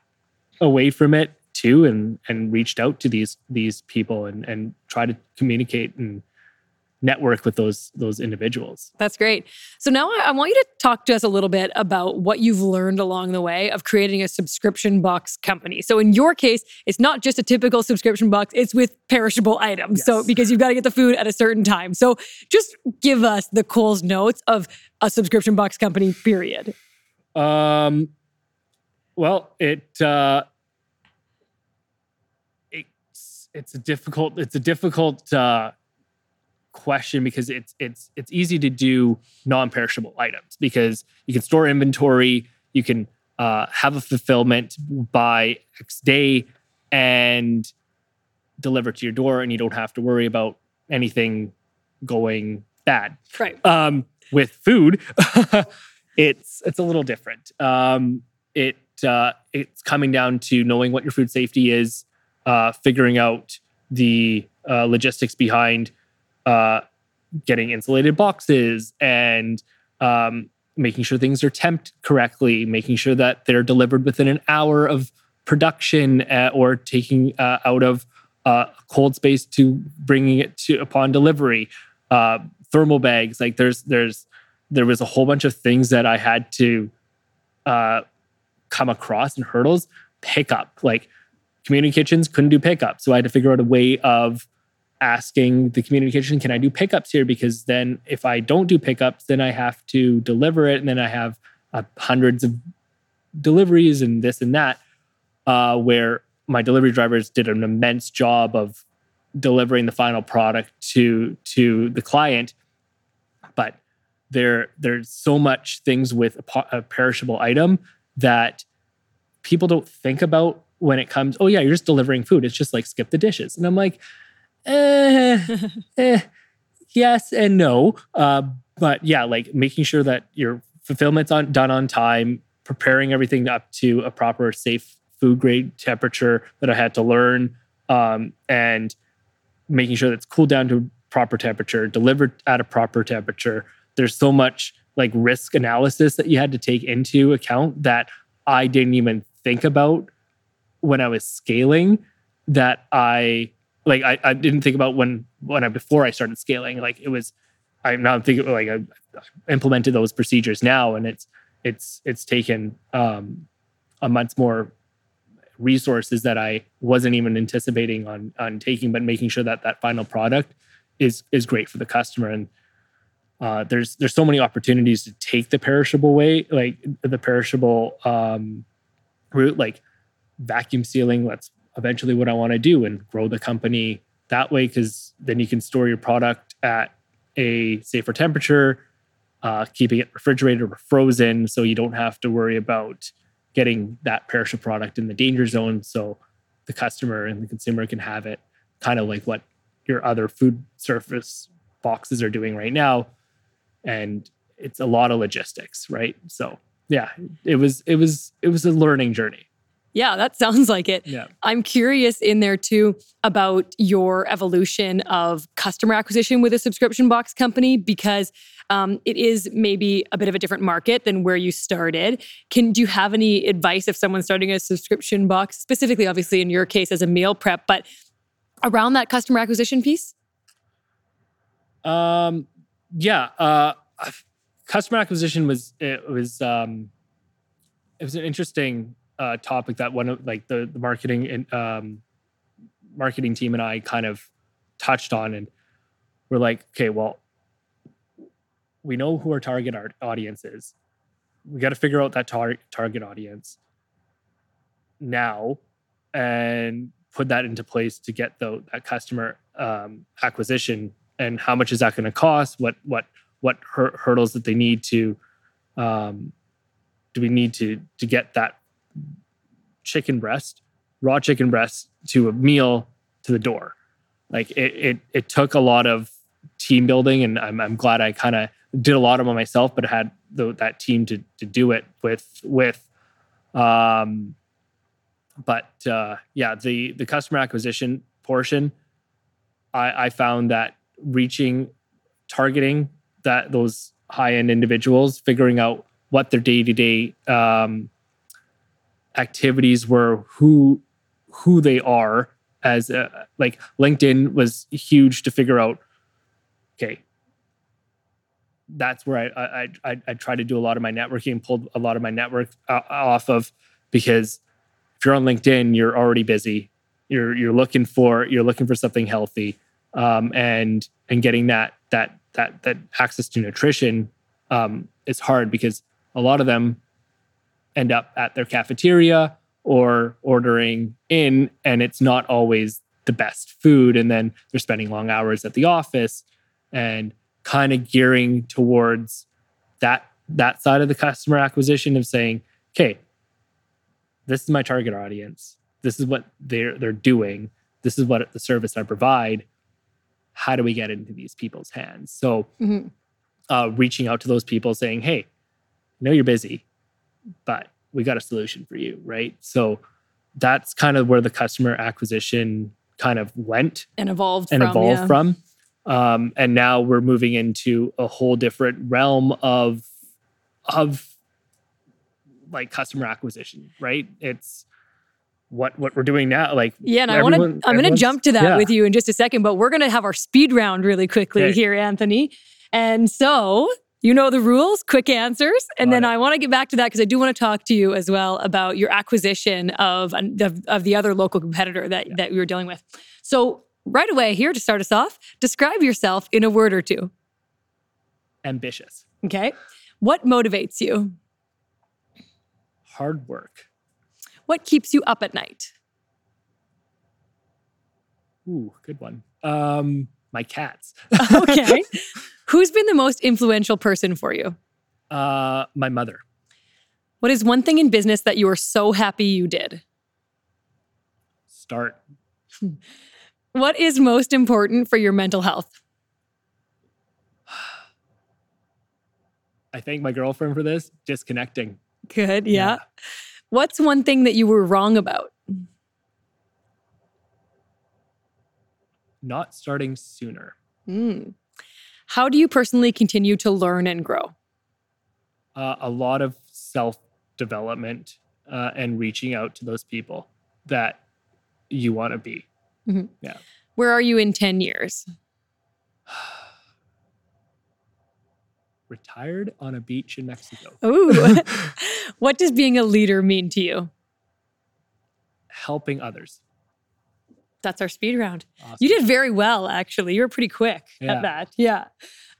away from it too and and reached out to these these people and and try to communicate and network with those those individuals That's great. So now I, I want you to talk to us a little bit about what you've learned along the way of creating a subscription box company. So in your case, it's not just a typical subscription box, it's with perishable items. So because you've got to get the food at a certain time. So just give us the Cole's notes of a subscription box company, period. Um, well, it uh, it's a difficult it's a difficult uh, question because it's it's it's easy to do non-perishable items because you can store inventory, you can uh, have a fulfillment by X day and deliver to your door, and you don't have to worry about anything going bad Right. um, with food, it's it's a little different. Um, it uh, it's coming down to knowing what your food safety is, uh, figuring out the uh, logistics behind uh, getting insulated boxes, and um, making sure things are temped correctly, making sure that they're delivered within an hour of production, uh, or taking uh, out of uh, cold space to bringing it to upon delivery uh, thermal bags. Like there's there's there was a whole bunch of things that I had to uh, come across and hurdles. Pick up, like community kitchens couldn't do pickup, so I had to figure out a way of asking the community kitchen, "Can I do pickups here?" Because then if I don't do pickups, then I have to deliver it, and then I have uh, hundreds of deliveries and this and that. Uh, where my delivery drivers did an immense job of delivering the final product to to the client but there there's so much things with a, a perishable item that people don't think about when it comes oh yeah you're just delivering food it's just like SkipTheDishes and i'm like eh, eh, yes and no. Uh, but yeah, like making sure that your fulfillment's on done on time, preparing everything up to a proper, safe food grade temperature that I had to learn, um, and making sure that it's cooled down to proper temperature, delivered at a proper temperature. There's so much like risk analysis that you had to take into account that I didn't even think about when I was scaling that I like I, I didn't think about when when I before I started scaling. Like it was I'm now thinking like I implemented those procedures now and it's it's it's taken um a month more resources that I wasn't even anticipating on on taking, but making sure that that final product is is great for the customer. And uh, there's there's so many opportunities to take the perishable way, like the perishable um, route, like vacuum sealing. That's eventually what I want to do and grow the company that way because then you can store your product at a safer temperature, uh, keeping it refrigerated or frozen, so you don't have to worry about getting that perishable product in the danger zone. So the customer and the consumer can have it, kind of like what your other food service boxes are doing right now, and it's a lot of logistics, right? So yeah, it was it was it was a learning journey. Yeah, that sounds like it. Yeah. I'm curious in there too about your evolution of customer acquisition with a subscription box company because um, it is maybe a bit of a different market than where you started. Can do you have any advice if someone's starting a subscription box, specifically, obviously in your case as a meal prep, but around that customer acquisition piece? Um, yeah, uh, customer acquisition was it was um, it was an interesting uh, topic that one of like the the marketing and um, marketing team and I kind of touched on, and we're like, okay, well, we know who our target audience is. We got to figure out that tar- target audience now, and put that into place to get the that customer um, acquisition. And how much is that going to cost? What what what hur- hurdles that they need to um, do we need to to get that chicken breast, raw chicken breast to a meal to the door. Like it, it, it took a lot of team building, and I'm, I'm glad I kind of did a lot of it myself, but had the, that team to to do it with with. Um, but uh, yeah, the the customer acquisition portion, I, I found that reaching, targeting that those high end individuals, figuring out what their day to day activities were who who they are as a, like linkedin was huge to figure out okay that's where I, I I I try to do a lot of my networking, pulled a lot of my network uh, off of because if you're on LinkedIn, you're already busy. You're you're looking for you're looking for something healthy, um, and and getting that that that that access to nutrition um, is hard because a lot of them end up at their cafeteria or ordering in and it's not always the best food. And then they're spending long hours at the office and kind of gearing towards that that side of the customer acquisition of saying okay this is my target audience. This is what they're they're doing. This is what the service i provide. How do we get into these people's hands? So mm-hmm. uh, reaching out to those people saying hey I know you're busy but we got a solution for you, right? So that's kind of where the customer acquisition kind of went and evolved and from, evolved yeah. from. Um, and now we're moving into a whole different realm of of like customer acquisition, right? It's what what we're doing now. Like yeah, and I want to I'm going to jump to that yeah. with you in just a second, but we're going to have our speed round really quickly okay. here, Anthony. And so you know the rules, quick answers. And Got then it. I want to get back to that because I do want to talk to you as well about your acquisition of, of, of the other local competitor that, yeah. that we were dealing with. So, right away, here to start us off, describe yourself in a word or two. Ambitious. Okay. What motivates you? Hard work. What keeps you up at night? Ooh, good one. Um, my cats. okay. Who's been the most influential person for you? Uh, my mother. What is one thing in business that you are so happy you did? Start. What is most important for your mental health? I thank my girlfriend for this. Disconnecting. Good. Yeah. yeah. What's one thing that you were wrong about? Not starting sooner. Mm. How do you personally continue to learn and grow? Uh, a lot of self development uh, and reaching out to those people that you want to be. Mm-hmm. Yeah. Where are you in 10 years? Retired on a beach in Mexico. Ooh. what does being a leader mean to you? Helping others. That's our speed round. Awesome. You did very well, actually. You were pretty quick yeah. at that. Yeah.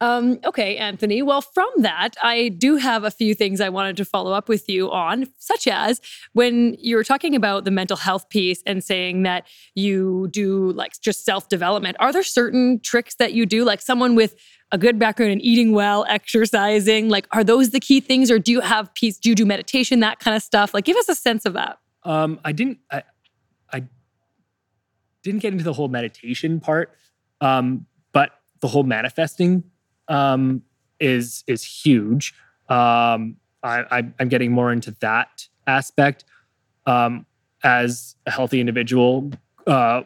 Um, okay, Anthony. Well, from that, I do have a few things I wanted to follow up with you on, such as when you were talking about the mental health piece and saying that you do like just self development. Are there certain tricks that you do, like someone with a good background in eating well, exercising? Like, are those the key things, or do you have peace? Do you do meditation, that kind of stuff? Like, give us a sense of that. Um, I didn't. I, I didn't get into the whole meditation part, um, but the whole manifesting um, is is huge. Um, I, am getting more into that aspect. Um, as a healthy individual, uh,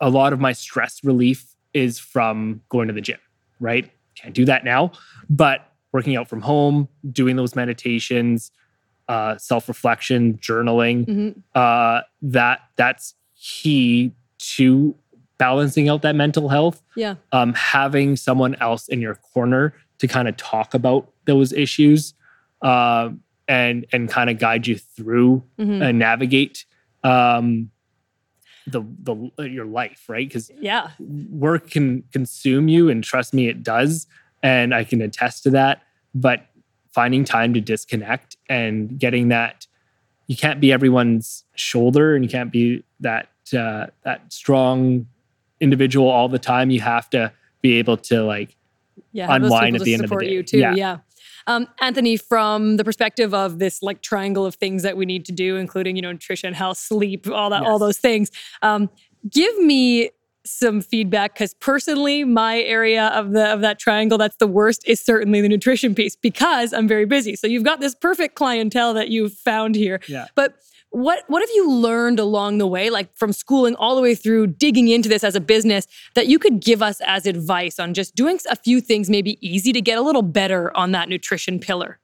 a lot of my stress relief is from going to the gym. Right, can't do that now, but working out from home, doing those meditations, uh, self reflection, journaling, mm-hmm. uh, that that's key to balancing out that mental health. Yeah. Um, having someone else in your corner to kind of talk about those issues uh, and and kind of guide you through mm-hmm. and navigate um, the the your life, right? Because yeah, work can consume you, and trust me, it does, and I can attest to that. But finding time to disconnect and getting that, you can't be everyone's shoulder, and you can't be that uh, that strong individual all the time. You have to be able to like yeah, unwind at the end of the day. You too. Yeah. yeah. Um, Anthony, from the perspective of this like triangle of things that we need to do, including you know nutrition, health, sleep, all that, yes. all those things. Um, give me some feedback because personally my area of the of that triangle that's the worst is certainly the nutrition piece because I'm very busy. So you've got this perfect clientele that you've found here. Yeah. But what what have you learned along the way like from schooling all the way through digging into this as a business that you could give us as advice on just doing a few things maybe easy to get a little better on that nutrition pillar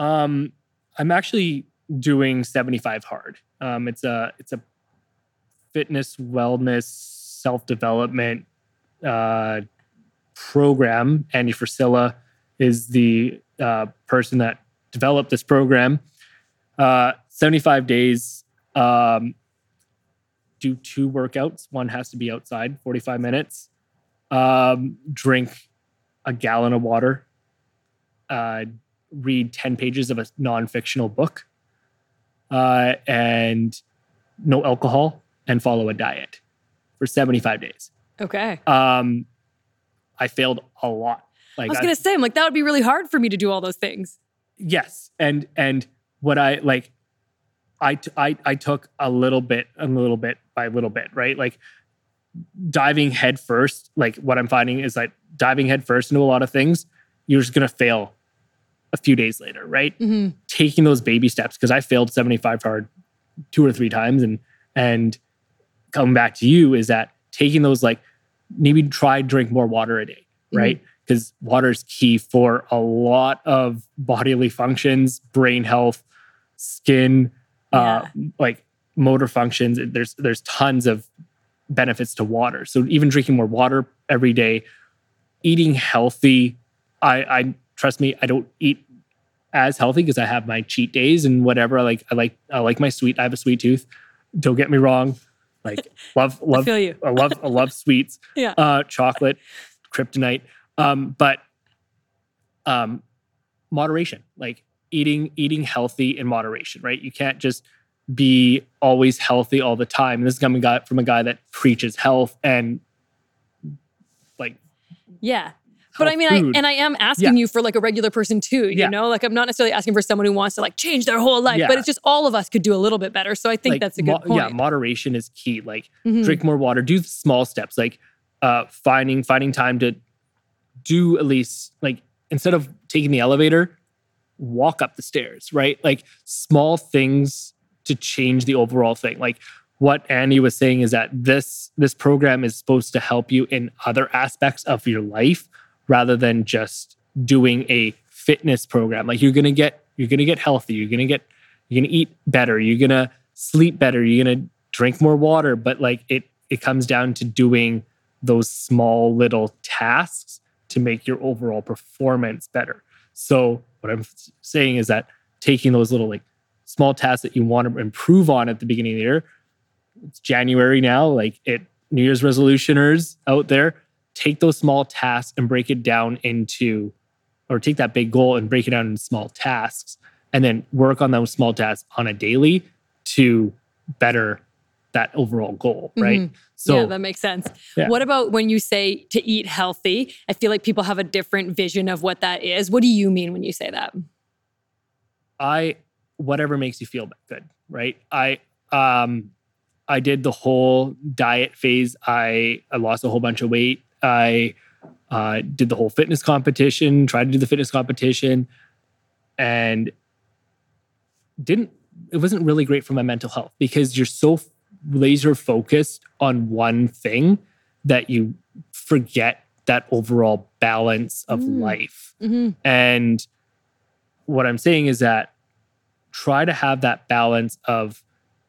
um i'm actually doing 75 hard um it's a it's a fitness wellness self-development uh program andy frisella is the uh, person that developed this program uh, 75 days, um, do two workouts. One has to be outside, 45 minutes. Um, drink a gallon of water. Uh, read 10 pages of a non fictional book. Uh, and no alcohol and follow a diet for 75 days. Okay. Um, I failed a lot. Like I was gonna say, I'm like that would be really hard for me to do all those things. Yes, and and what I like, I, I, I took a little bit, a little bit by little bit, right? Like diving head first, like what I'm finding is like diving head first into a lot of things, you're just going to fail a few days later, right? Mm-hmm. Taking those baby steps, because I failed 75 hard two or three times and, and coming back to you is that taking those like maybe try drink more water a day, mm-hmm. right? Because water is key for a lot of bodily functions, brain health, skin, uh, like motor functions. There's there's tons of benefits to water. So even drinking more water every day, eating healthy. I, I trust me, I don't eat as healthy because I have my cheat days and whatever. I like I like I like my sweet. I have a sweet tooth. Don't get me wrong. Like love love I feel you. I love I love sweets. yeah. Uh, chocolate, kryptonite. Um, but um, moderation. Like eating eating healthy in moderation, right? You can't just be always healthy all the time. And this is coming from a guy that preaches health and like yeah. But I mean, I, and I am asking Yeah. you for like a regular person too. You Yeah. know, like I'm not necessarily asking for someone who wants to like change their whole life, but it's just all of us could do a little bit better. So I think like, that's a good mo- point. Yeah, moderation is key. Like Mhm. drink more water, do small steps, like uh finding finding time to do at least like instead of taking the elevator, walk up the stairs, right? Like small things to change the overall thing. Like what Andy was saying is that this this program is supposed to help you in other aspects of your life rather than just doing a fitness program. Like you're gonna get you're gonna get healthy, you're gonna get you're gonna eat better, you're gonna sleep better, you're gonna drink more water, but like it it comes down to doing those small little tasks to make your overall performance better. So what I'm saying is that taking those little like small tasks that you want to improve on at the beginning of the year. It's January now, like it New Year's resolutioners out there, take those small tasks and break it down into or take that big goal and break it down into small tasks and then work on those small tasks on a daily to better that overall goal, right? Mhm. So yeah, that makes sense. Yeah. What about when you say to eat healthy? I feel like people have a different vision of what that is. What do you mean when you say that? I whatever makes you feel good, right? I um I did the whole diet phase. I I lost a whole bunch of weight. I uh, did the whole fitness competition, tried to do the fitness competition, and didn't. It wasn't really great for my mental health because you're so laser focused on one thing that you forget that overall balance of Mm. life. hmm And what I'm saying is that try to have that balance of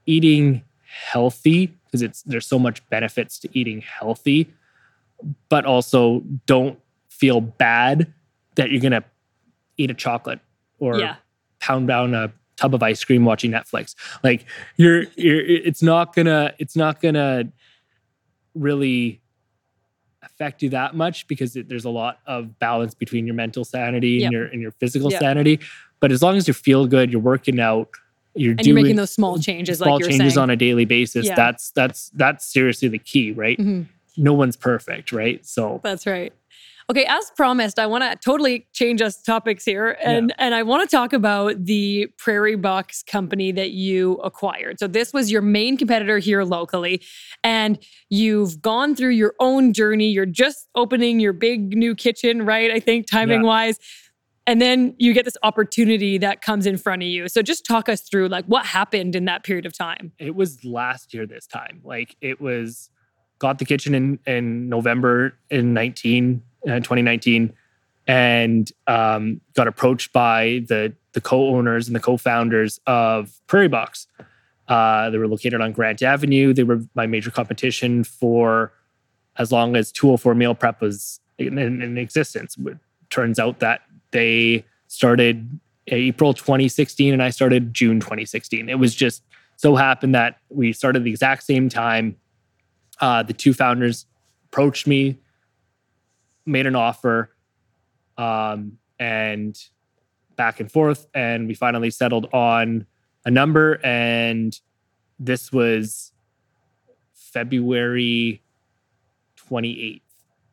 eating healthy because it's there's so much benefits to eating healthy, but also don't feel bad that you're gonna eat a chocolate or Yeah. pound down a tub of ice cream watching Netflix. Like you're you're it's not gonna it's not gonna really affect you that much because it, there's a lot of balance between your mental sanity Yep. and your and your physical Yep. sanity. But as long as you feel good, you're working out, you're And doing you're making those small changes, small like changes saying. on a daily basis. Yeah. That's that's that's seriously the key, right? Mhm. No one's perfect, right? So That's right. Okay, as promised, I want to totally change us topics here, and and I want to talk about the Prairie Box company that you acquired. So this was your main competitor here locally, and you've gone through your own journey. You're just opening your big new kitchen, right? I think timing wise. And then you get this opportunity that comes in front of you. So just talk us through like what happened in that period of time. it was last year this time. Like it was got the kitchen in in November in 19 uh, 2019 and um, got approached by the the co-owners and the co-founders of Prairie Box. Uh, they were located on Grant Avenue. They were my major competition for as long as 204 meal prep was in, in, existence. It turns out that they started April 2016 and I started June 2016. It was just so happened that we started the exact same time. Uh, the two founders approached me, made an offer, um, and back and forth, and we finally settled on a number. And this was February 28th,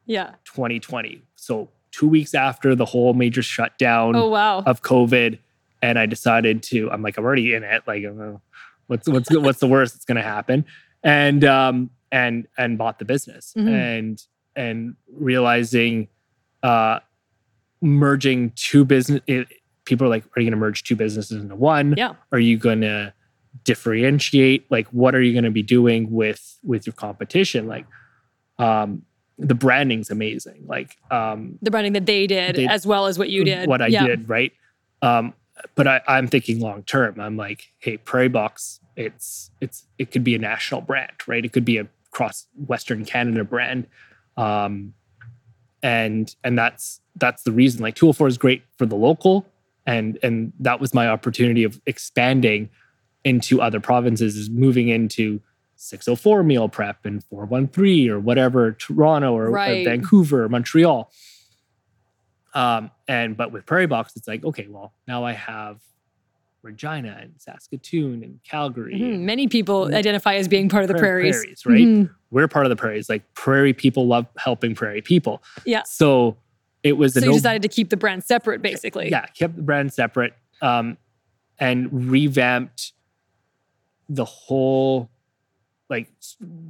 Yeah. 2020. So two weeks after the whole major shutdown Oh wow. of COVID, and I decided to. I'm like, I'm already in it. Like, uh, what's what's what's the worst that's going to happen? And um and and bought the business Mhm. and and realizing, uh, merging two business. It, people are like, are you going to merge two businesses into one? Yeah. Are you going to differentiate? Like, what are you going to be doing with with your competition? Like, um, the branding's amazing. Like, um, The branding that they did They- as well as what you did. what I Yeah. did, right? Um, but I, I'm thinking long term. I'm like, hey, Prairie Box, it's it's it could be a national brand, right? It could be a cross Western Canada brand, um, and and that's that's the reason. Like 204 is great for the local, and and that was my opportunity of expanding into other provinces, is moving into 604 meal prep and 413 or whatever, Toronto or, or Vancouver or Montreal. Um, and but with Prairie Box, it's like, okay, well, now I have Regina and Saskatoon and Calgary. Mhm. Many people identify as being part of the Prairie- prairies. prairies, right? Mhm. We're part of the prairies. Like prairie people love helping prairie people. Yeah. So it was So you no- decided to keep the brand separate, basically. yeah, kept the brand separate um, and revamped the whole, like,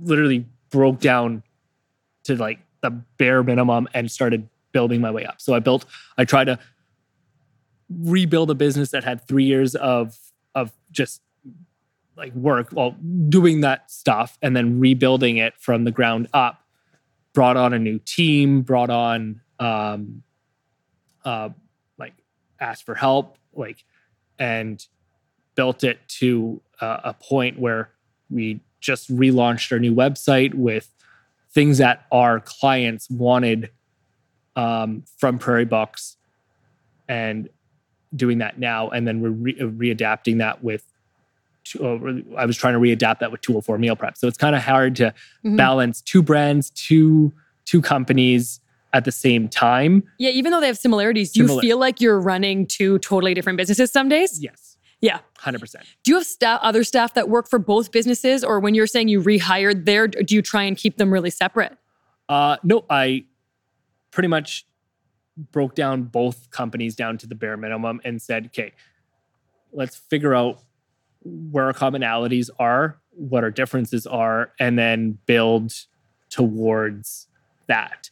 literally broke down to like the bare minimum and started building my way up. So I built, I tried to rebuild a business that had three years of of just like work, while doing that stuff and then rebuilding it from the ground up. Brought on a new team, brought on um, uh, like asked for help, like, and built it to uh, a point where we just relaunched our new website with things that our clients wanted um, from Prairie Box, and doing that now, and then we're re- uh, readapting that with. two- uh, I was trying to readapt that with 204 meal prep, so it's kind of hard to Mhm. balance two brands, two two companies at the same time. Yeah, even though they have similarities, do you feel like you're running two totally different businesses some days? Yes. Yeah. 100%. Do you have staff, other staff that work for both businesses, or when you're saying you rehired there, do you try and keep them really separate? Uh, no, I pretty much broke down both companies down to the bare minimum and said, okay, let's figure out where our commonalities are, what our differences are, and then build towards that.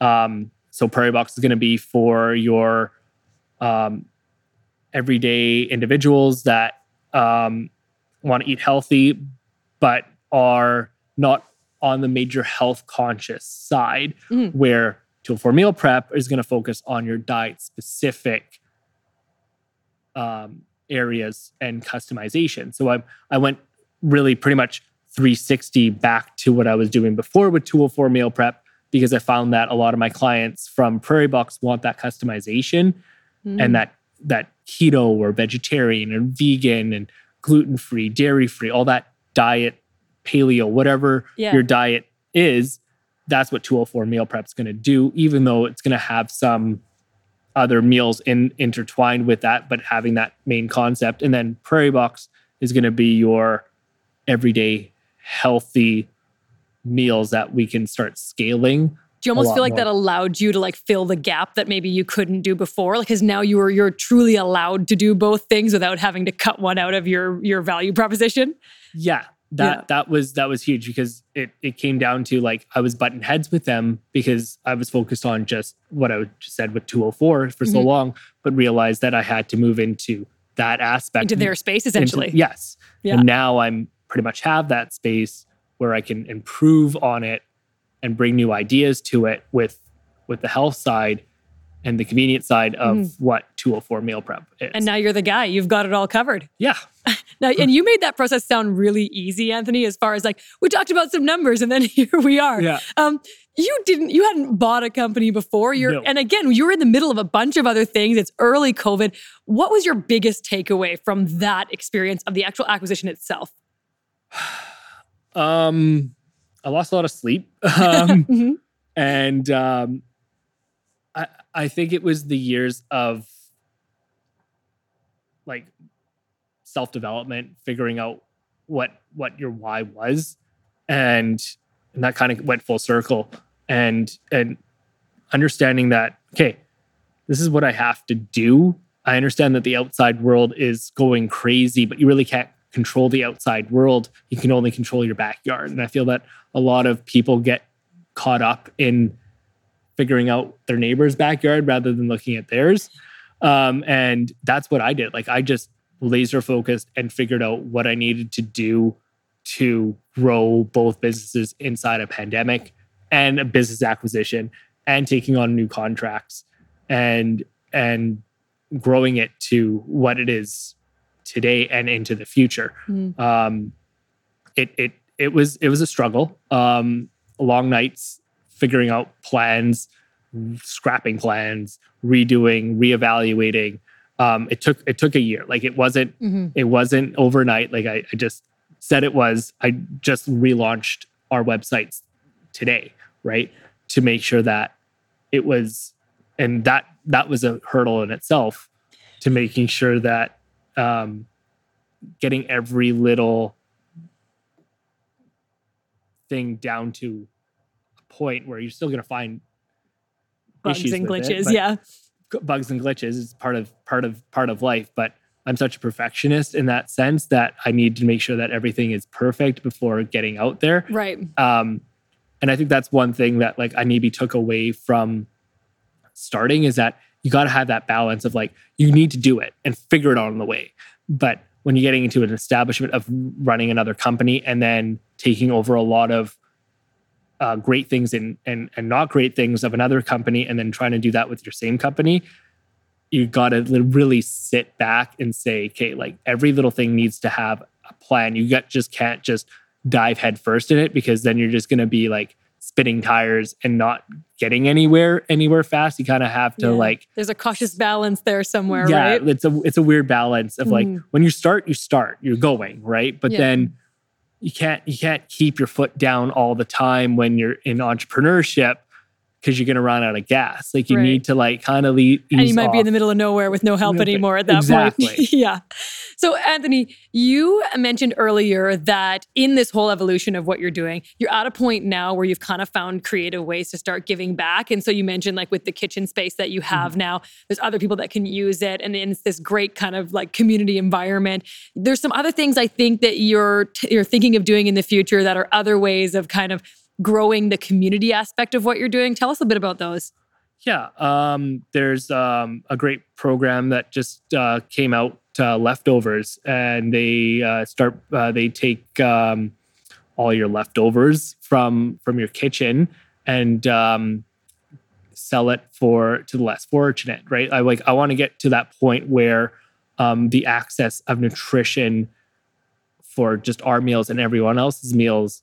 Um, so Prairie Box is going to be for your um, everyday individuals that um, want to eat healthy, but are not on the major health conscious side, Mhm. where 204 Meal Prep is going to focus on your diet specific um, areas and customization. So I I went really pretty much 360 back to what I was doing before with 204 Meal Prep because I found that a lot of my clients from Prairie Box want that customization Mm. and that that keto or vegetarian and vegan and gluten free, dairy free, all that diet, paleo, whatever Yeah. your diet is, that's what 204 meal prep's going to do. Even though it's going to have some other meals in intertwined with that, but having that main concept, and then Prairie Box is going to be your everyday healthy meals that we can start scaling Do you almost feel like more. that allowed you to like fill the gap that maybe you couldn't do before? Like, because now you are you're truly allowed to do both things without having to cut one out of your your value proposition. yeah that Yeah. that was that was huge because it it came down to like i was button heads with them because i was focused on just what i just said with 204 for so Mhm. long but realized that i had to move into that aspect into their space, into- essentially. yes Yeah. and now i'm pretty much have that space where i can improve on it and bring new ideas to it with with the health side and the convenience side of what 204 meal prep is Mm-hmm. And now you're the guy. You've got it all covered. yeah Now, and you made that process sound really easy, Anthony, as far as like, we talked about some numbers and then here we are. yeah Um, you didn't, you hadn't bought a company before. You're, No. and again, you were in the middle of a bunch of other things. It's early COVID. What was your biggest takeaway from that experience of the actual acquisition itself? Um, I lost a lot of sleep, um, Mhm. and um, I I think it was the years of like self development, figuring out what what your why was, and and that kind of went full circle, and and understanding that okay, this is what I have to do. I understand that the outside world is going crazy, but you really can't control the outside world. You can only control your backyard. And I feel that a lot of people get caught up in figuring out their neighbor's backyard rather than looking at theirs. Um, and that's what I did. Like I just laser focused and figured out what I needed to do to grow both businesses inside a pandemic and a business acquisition and taking on new contracts and and growing it to what it is today and into the future. Mm. Um, it it it was it was a struggle. Um, long nights figuring out plans, scrapping plans, redoing, reevaluating. Um, it took it took a year. Like it wasn't Mhm. it wasn't overnight. Like I, I just said it was. I just relaunched our websites today, right? To make sure that it was, and that that was a hurdle in itself to making sure that um, getting every little thing down to a point where you're still going to find bugs issues and glitches. it, but yeah. Bugs and glitches is part of part of part of life. But I'm such a perfectionist in that sense that I need to make sure that everything is perfect before getting out there. Right. Um, and I think that's one thing that like I maybe took away from starting is that you got to have that balance of like you need to do it and figure it out on the way. But when you're getting into an establishment of running another company and then taking over a lot of uh, great things and, and and not great things of another company and then trying to do that with your same company, you got to really sit back and say, okay, like every little thing needs to have a plan. You got just can't just dive headfirst in it because then you're just going to be like spinning tires and not getting anywhere anywhere fast. You kind of have to Yeah. like There's a cautious balance there somewhere, yeah, right? it's a it's a weird balance of like Mhm. when you start, you start, you're going right, but Yeah. then you can't you can't keep your foot down all the time when you're in entrepreneurship because you're gonna run out of gas. Like you Right. need to like kind of lead. and you might be in the middle of nowhere with no help anymore at that exactly. point. yeah. So, Anthony, you mentioned earlier that in this whole evolution of what you're doing, you're at a point now where you've kind of found creative ways to start giving back. And so, you mentioned like with the kitchen space that you Mm-hmm. have now, there's other people that can use it, and it's this great kind of like community environment. There's some other things I think that you're t- you're thinking of doing in the future that are other ways of kind of growing the community aspect of what you're doing. Tell us a bit about those. Yeah, um, there's um, a great program that just uh, came out, uh, leftovers, and they uh, start. Uh, they take um, all your leftovers from from your kitchen and um, sell it for to the less fortunate. Right? I like. I want to get to that point where um, the access of nutrition for just our meals and everyone else's meals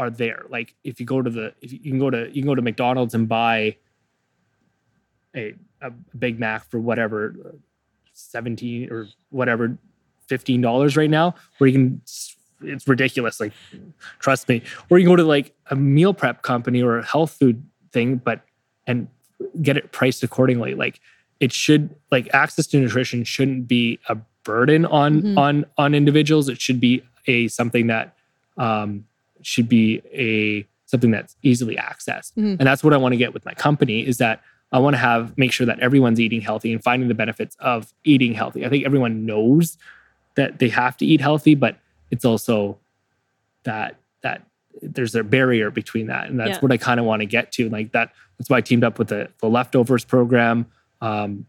are there. Like if you go to the if you can go to you can go to McDonald's and buy a a Big Mac for whatever 17 or whatever 15 dollars right now where you can it's ridiculous like trust me or you can go to like a meal prep company or a health food thing but and get it priced accordingly like it should like access to nutrition shouldn't be a burden on Mhm. on on individuals it should be a something that um should be a something that's easily accessed. Mhm. and that's what i want to get with my company is that i want to have make sure that everyone's eating healthy and finding the benefits of eating healthy. I think everyone knows that they have to eat healthy but it's also that that there's a barrier between that. And that's Yeah. what i kind of want to get to. Like that that's why i teamed up with the, the leftovers program. Um,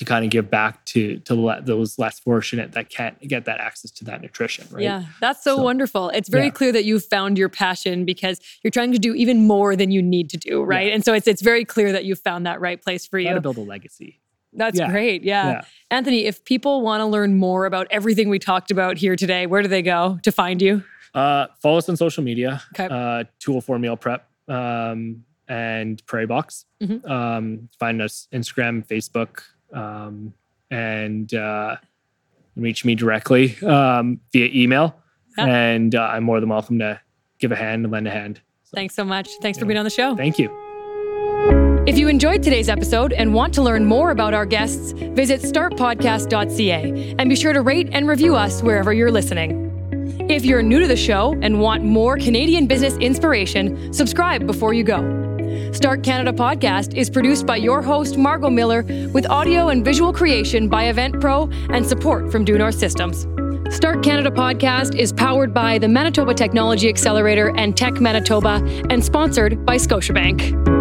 to kind of give back to to le- those less fortunate that can't get that access to that nutrition right Yeah, that's so, So- wonderful. It's very Yeah. clear that you've found your passion because you're trying to do even more than you need to do, right? And so it's it's very clear that you've found that right place for you Gotta build a legacy That's yeah. great. Yeah. Yeah. Anthony, if people want to learn more about everything we talked about here today, where do they go to find you? Uh, follow us on social media. Okay. Uh, 204 Meal Prep um, and Prairie Box. Mhm. Um, find us Instagram, Facebook, um, and uh, reach me directly um, via email. Yeah. And uh, I'm more than welcome to give a hand and lend a hand. So, Thanks so much. Thanks for being on the show. Thank you. If you enjoyed today's episode and want to learn more about our guests, visit startpodcast.ca and be sure to rate and review us wherever you're listening. If you're new to the show and want more Canadian business inspiration, subscribe before you go. Start Canada Podcast is produced by your host, Margot Miller, with audio and visual creation by Event Pro and support from Due North Systems. Start Canada Podcast is powered by the Manitoba Technology Accelerator and Tech Manitoba and sponsored by Scotiabank.